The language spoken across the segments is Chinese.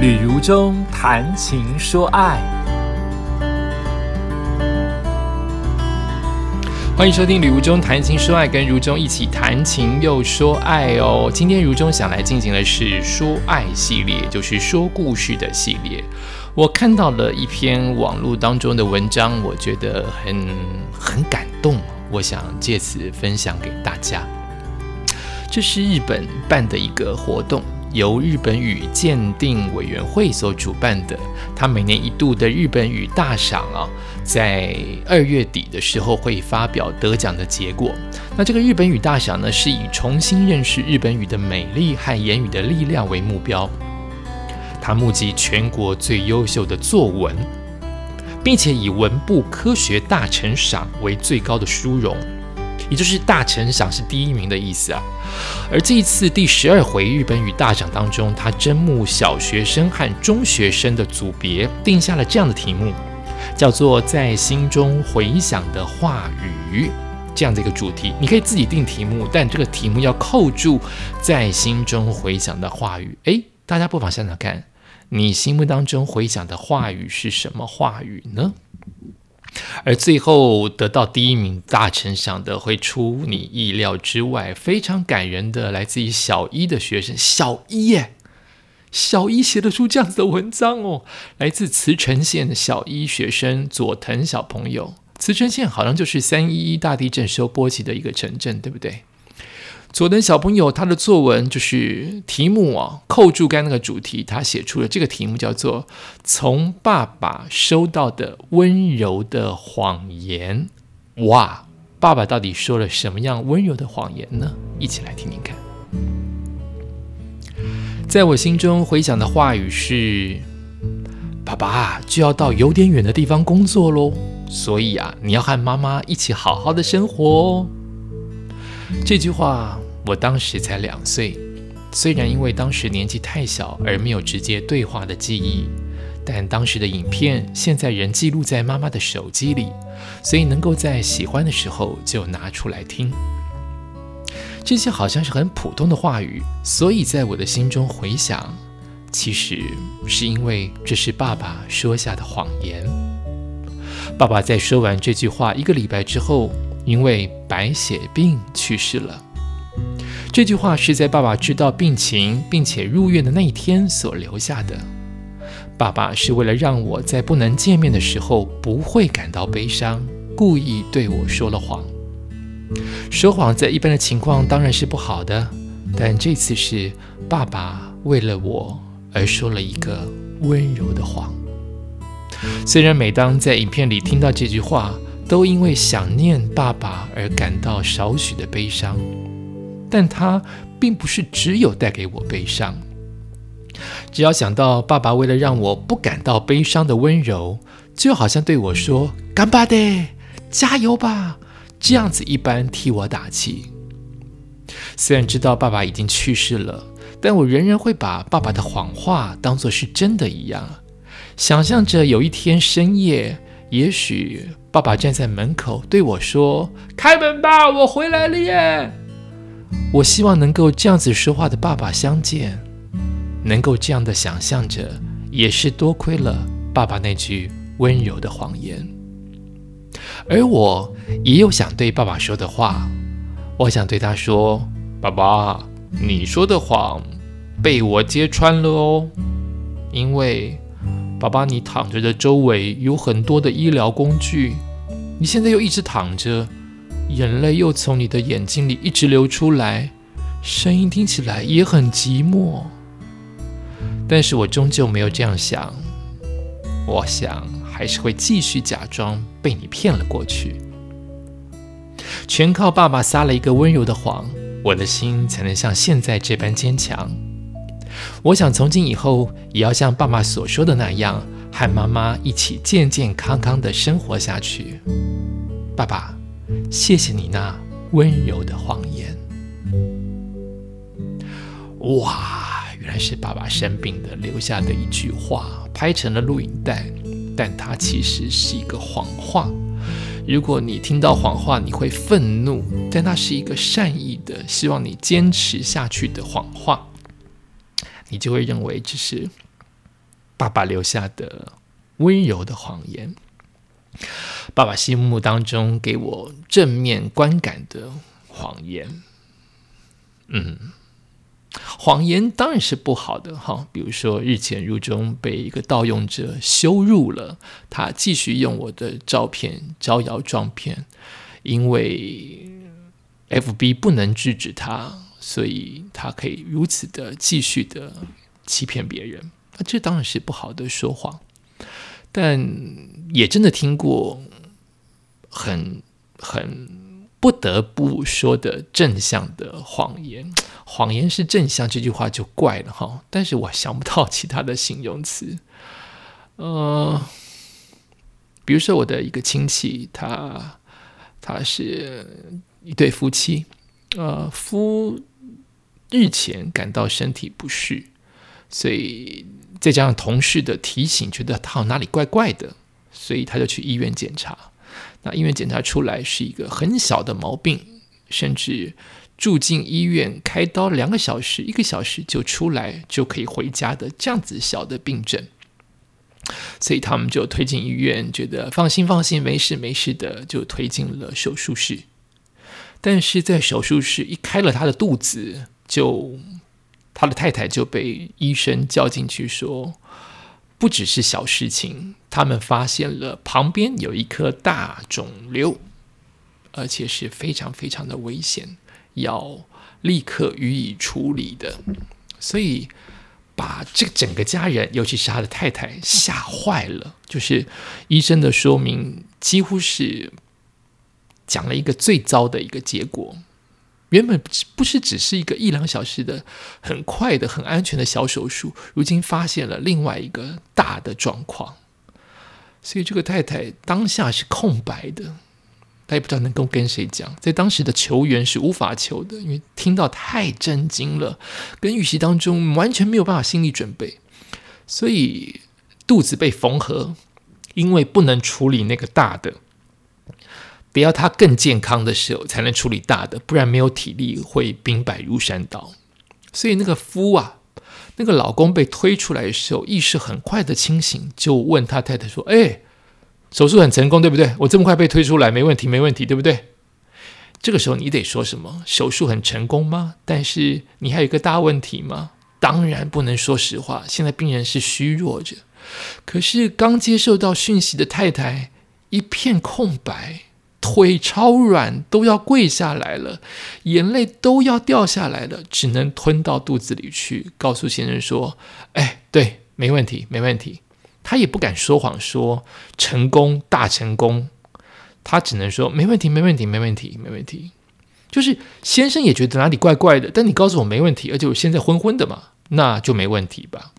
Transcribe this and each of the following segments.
旅如中谈情说爱，欢迎收听《旅如中谈情说爱》，跟如中一起谈情又说爱哦。今天如中想来进行的是说爱系列，就是说故事的系列。我看到了一篇网络当中的文章，我觉得很很感动，我想借此分享给大家。这是日本办的一个活动。由日本语鉴定委员会所主办的，他每年一度的日本语大赏啊，在二月底的时候会发表得奖的结果。那这个日本语大赏呢，是以重新认识日本语的美丽和言语的力量为目标。他募集全国最优秀的作文，并且以文部科学大臣赏为最高的殊荣。也就是大成赏是第一名的意思啊，而这一次第十二回日本语大赏当中，他征募小学生和中学生的组别，定下了这样的题目，叫做“在心中回响的话语”这样的一个主题。你可以自己定题目，但这个题目要扣住在心中回响的话语。诶，大家不妨想想看，你心目当中回响的话语是什么话语呢？而最后得到第一名大成想的，会出你意料之外，非常感人的，来自于小一的学生，小一耶，小一写得出这样子的文章哦，来自茨城县的小一学生佐藤小朋友，茨城县好像就是三一一大地震时候波及的一个城镇，对不对？佐藤小朋友他的作文就是题目啊，扣住刚那个主题，他写出了这个题目叫做“从爸爸收到的温柔的谎言”。哇，爸爸到底说了什么样温柔的谎言呢？一起来听听看。在我心中回响的话语是：“爸爸就要到有点远的地方工作喽，所以啊，你要和妈妈一起好好的生活哦。”这句话我当时才两岁，虽然因为当时年纪太小而没有直接对话的记忆，但当时的影片现在仍记录在妈妈的手机里，所以能够在喜欢的时候就拿出来听。这些好像是很普通的话语，所以在我的心中回响，其实是因为这是爸爸说下的谎言。爸爸在说完这句话一个礼拜之后。因为白血病去世了。这句话是在爸爸知道病情并且入院的那一天所留下的。爸爸是为了让我在不能见面的时候不会感到悲伤，故意对我说了谎。说谎在一般的情况当然是不好的，但这次是爸爸为了我而说了一个温柔的谎。虽然每当在影片里听到这句话，都因为想念爸爸而感到少许的悲伤，但他并不是只有带给我悲伤。只要想到爸爸为了让我不感到悲伤的温柔，就好像对我说“干巴的，加油吧”这样子一般替我打气。虽然知道爸爸已经去世了，但我仍然会把爸爸的谎话当作是真的一样，想象着有一天深夜。也许爸爸站在门口对我说：“开门吧，我回来了耶！”我希望能够这样子说话的爸爸相见，能够这样的想象着，也是多亏了爸爸那句温柔的谎言。而我也有想对爸爸说的话，我想对他说：“爸爸，你说的谎被我揭穿了哦，因为……”爸爸，你躺着的周围有很多的医疗工具，你现在又一直躺着，眼泪又从你的眼睛里一直流出来，声音听起来也很寂寞。但是我终究没有这样想，我想还是会继续假装被你骗了过去，全靠爸爸撒了一个温柔的谎，我的心才能像现在这般坚强。我想从今以后也要像爸爸所说的那样，和妈妈一起健健康康的生活下去。爸爸，谢谢你那温柔的谎言。哇，原来是爸爸生病的留下的一句话，拍成了录影带，但它其实是一个谎话。如果你听到谎话，你会愤怒，但它是一个善意的，希望你坚持下去的谎话。你就会认为这是爸爸留下的温柔的谎言，爸爸心目当中给我正面观感的谎言。嗯，谎言当然是不好的哈。比如说日前入中被一个盗用者羞辱了，他继续用我的照片招摇撞骗，因为 FB 不能制止他，所以他可以如此的继续的欺骗别人。那这当然是不好的说谎，但也真的听过很很。不得不说的正向的谎言，谎言是正向，这句话就怪了哈。但是我想不到其他的形容词，呃，比如说我的一个亲戚，他他是一对夫妻，呃，夫日前感到身体不适，所以再加上同事的提醒，觉得他哪里怪怪的，所以他就去医院检查。那医院检查出来是一个很小的毛病，甚至住进医院开刀两个小时、一个小时就出来就可以回家的这样子小的病症，所以他们就推进医院，觉得放心放心，没事没事的，就推进了手术室。但是在手术室一开了他的肚子，就他的太太就被医生叫进去说。不只是小事情，他们发现了旁边有一颗大肿瘤，而且是非常非常的危险，要立刻予以处理的。所以把这整个家人，尤其是他的太太吓坏了。就是医生的说明，几乎是讲了一个最糟的一个结果。原本不是只是一个一两小时的很快的、很安全的小手术，如今发现了另外一个大的状况，所以这个太太当下是空白的，她也不知道能够跟谁讲，在当时的求援是无法求的，因为听到太震惊了，跟预习当中完全没有办法心理准备，所以肚子被缝合，因为不能处理那个大的。得要他更健康的时候才能处理大的，不然没有体力会兵败如山倒。所以那个夫啊，那个老公被推出来的时候，意识很快的清醒，就问他太太说：“哎，手术很成功，对不对？我这么快被推出来，没问题，没问题，对不对？”这个时候你得说什么？手术很成功吗？但是你还有一个大问题吗？当然不能说实话。现在病人是虚弱着，可是刚接受到讯息的太太一片空白。腿超软，都要跪下来了，眼泪都要掉下来了，只能吞到肚子里去，告诉先生说：“哎，对，没问题，没问题。”他也不敢说谎，说成功大成功，他只能说：“没问题，没问题，没问题，没问题。”就是先生也觉得哪里怪怪的，但你告诉我没问题，而且我现在昏昏的嘛，那就没问题吧。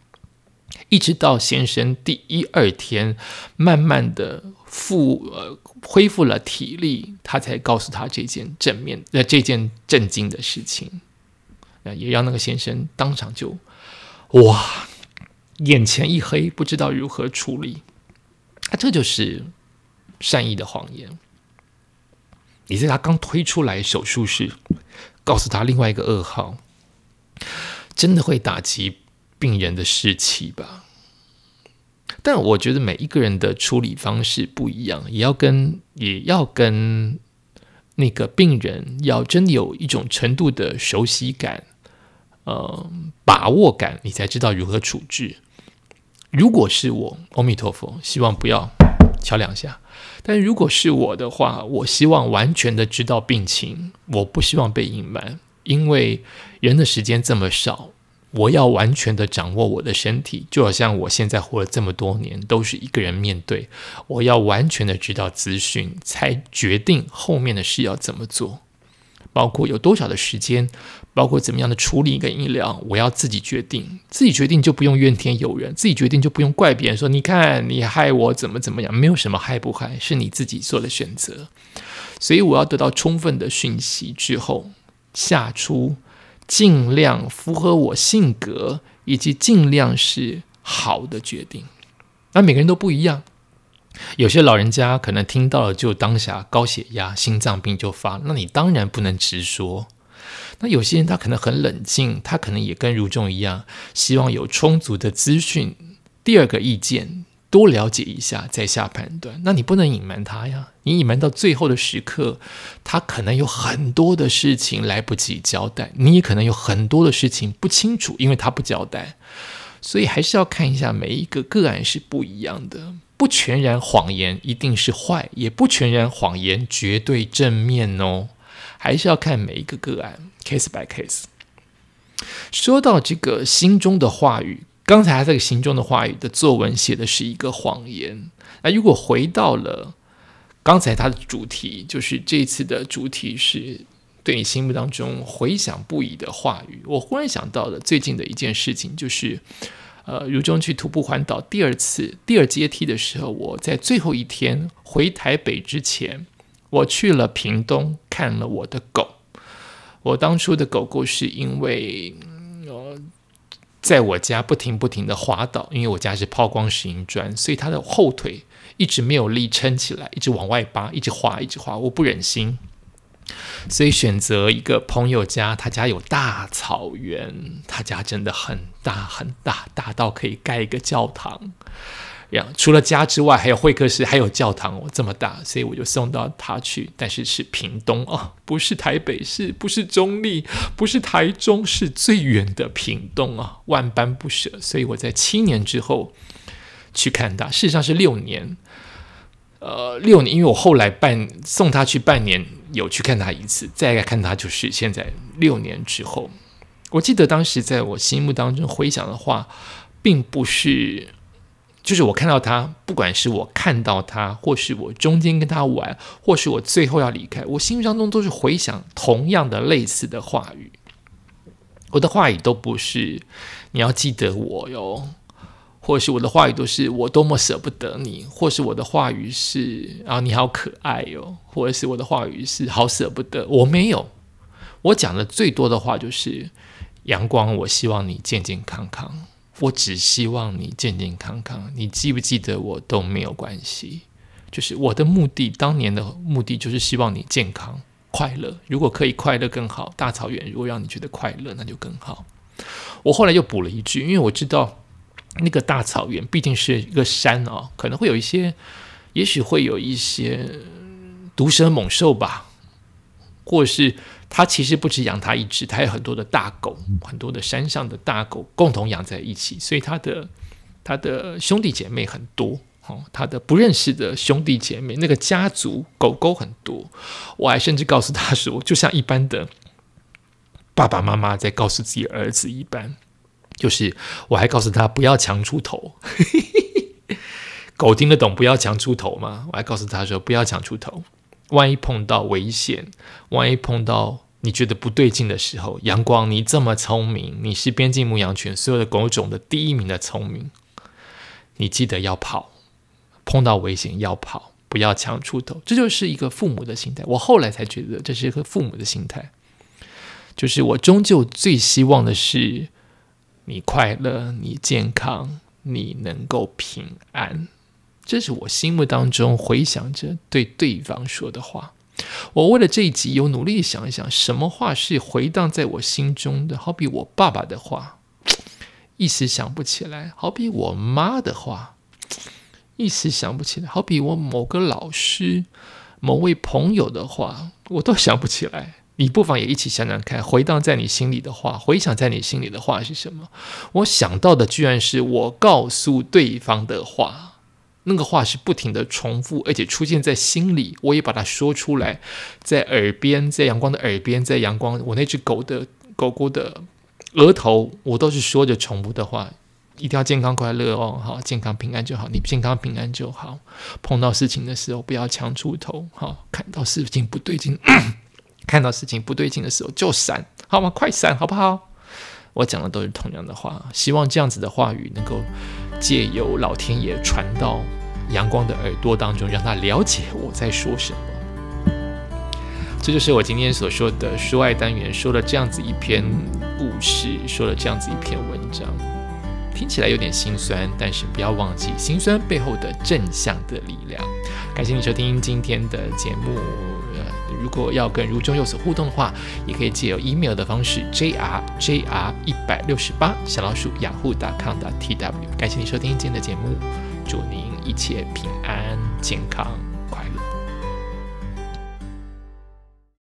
一直到先生第一二天，慢慢的复呃。恢复了体力，他才告诉他这件正面呃这件震惊的事情，啊，也让那个先生当场就哇，眼前一黑，不知道如何处理。啊，这就是善意的谎言。你在他刚推出来手术室，告诉他另外一个噩耗，真的会打击病人的士气吧？但我觉得每一个人的处理方式不一样，也要跟也要跟那个病人要真的有一种程度的熟悉感，呃，把握感，你才知道如何处置。如果是我，阿弥陀佛，希望不要敲两下。但如果是我的话，我希望完全的知道病情，我不希望被隐瞒，因为人的时间这么少。我要完全的掌握我的身体，就好像我现在活了这么多年，都是一个人面对。我要完全的知道资讯，才决定后面的事要怎么做，包括有多少的时间，包括怎么样的处理跟医疗，我要自己决定。自己决定就不用怨天尤人，自己决定就不用怪别人说：“你看你害我怎么怎么样。”没有什么害不害，是你自己做的选择。所以我要得到充分的讯息之后，下出。尽量符合我性格，以及尽量是好的决定。那每个人都不一样，有些老人家可能听到了就当下高血压、心脏病就发，那你当然不能直说。那有些人他可能很冷静，他可能也跟如众一样，希望有充足的资讯，第二个意见。多了解一下再下判断，那你不能隐瞒他呀！你隐瞒到最后的时刻，他可能有很多的事情来不及交代，你也可能有很多的事情不清楚，因为他不交代。所以还是要看一下每一个个案是不一样的，不全然谎言一定是坏，也不全然谎言绝对正面哦，还是要看每一个个案，case by case。说到这个心中的话语。刚才这个心中的话语的作文写的是一个谎言。那如果回到了刚才它的主题，就是这次的主题是对你心目当中回想不已的话语。我忽然想到了最近的一件事情，就是呃，如中去徒步环岛第二次第二阶梯的时候，我在最后一天回台北之前，我去了屏东看了我的狗。我当初的狗狗是因为。在我家不停不停的滑倒，因为我家是抛光石英砖，所以它的后腿一直没有力撑起来，一直往外扒，一直滑，一直滑。我不忍心，所以选择一个朋友家，他家有大草原，他家真的很大很大，大到可以盖一个教堂。除了家之外，还有会客室，还有教堂哦，这么大，所以我就送到他去。但是是屏东啊，不是台北市，不是中立，不是台中，是最远的屏东啊，万般不舍。所以我在七年之后去看他，事实上是六年，呃，六年，因为我后来半送他去半年，有去看他一次，再看他就是现在六年之后。我记得当时在我心目当中回想的话，并不是。就是我看到他，不管是我看到他，或是我中间跟他玩，或是我最后要离开，我心目当中都是回想同样的类似的话语。我的话语都不是你要记得我哟，或是我的话语都是我多么舍不得你，或是我的话语是啊你好可爱哟，或者是我的话语是好舍不得。我没有，我讲的最多的话就是阳光，我希望你健健康康。我只希望你健健康康，你记不记得我都没有关系。就是我的目的，当年的目的就是希望你健康快乐。如果可以快乐更好，大草原如果让你觉得快乐，那就更好。我后来又补了一句，因为我知道那个大草原毕竟是一个山啊，可能会有一些，也许会有一些毒蛇猛兽吧，或是。他其实不止养他一只，他有很多的大狗，很多的山上的大狗共同养在一起，所以他的他的兄弟姐妹很多，哦，他的不认识的兄弟姐妹，那个家族狗狗很多。我还甚至告诉他说，就像一般的爸爸妈妈在告诉自己儿子一般，就是我还告诉他不要强出头，狗听得懂不要强出头吗？我还告诉他说不要强出头。万一碰到危险，万一碰到你觉得不对劲的时候，阳光，你这么聪明，你是边境牧羊犬所有的狗种的第一名的聪明，你记得要跑，碰到危险要跑，不要强出头，这就是一个父母的心态。我后来才觉得这是一个父母的心态，就是我终究最希望的是你快乐，你健康，你能够平安。这是我心目当中回想着对对方说的话。我为了这一集有努力想一想，什么话是回荡在我心中的。好比我爸爸的话，一时想不起来；好比我妈的话，一时想不起来；好比我某个老师、某位朋友的话，我都想不起来。你不妨也一起想想看，回荡在你心里的话，回想在你心里的话是什么？我想到的居然是我告诉对方的话。那个话是不停的重复，而且出现在心里，我也把它说出来，在耳边，在阳光的耳边，在阳光我那只狗的狗狗的额头，我都是说着重复的话，一定要健康快乐哦，好，健康平安就好，你健康平安就好。碰到事情的时候不要强出头，好，看到事情不对劲，看到事情不对劲的时候就闪，好吗？快闪，好不好？我讲的都是同样的话，希望这样子的话语能够。借由老天爷传到阳光的耳朵当中，让他了解我在说什么。这就是我今天所说的说爱单元，说了这样子一篇故事，说了这样子一篇文章，听起来有点心酸，但是不要忘记心酸背后的正向的力量。感谢你收听今天的节目。如果要跟如中有所互动的话，也可以借由 email 的方式 jrjr 一百六十八小老鼠养护 .com.TW。感谢您收听今天的节目，祝您一切平安、健康、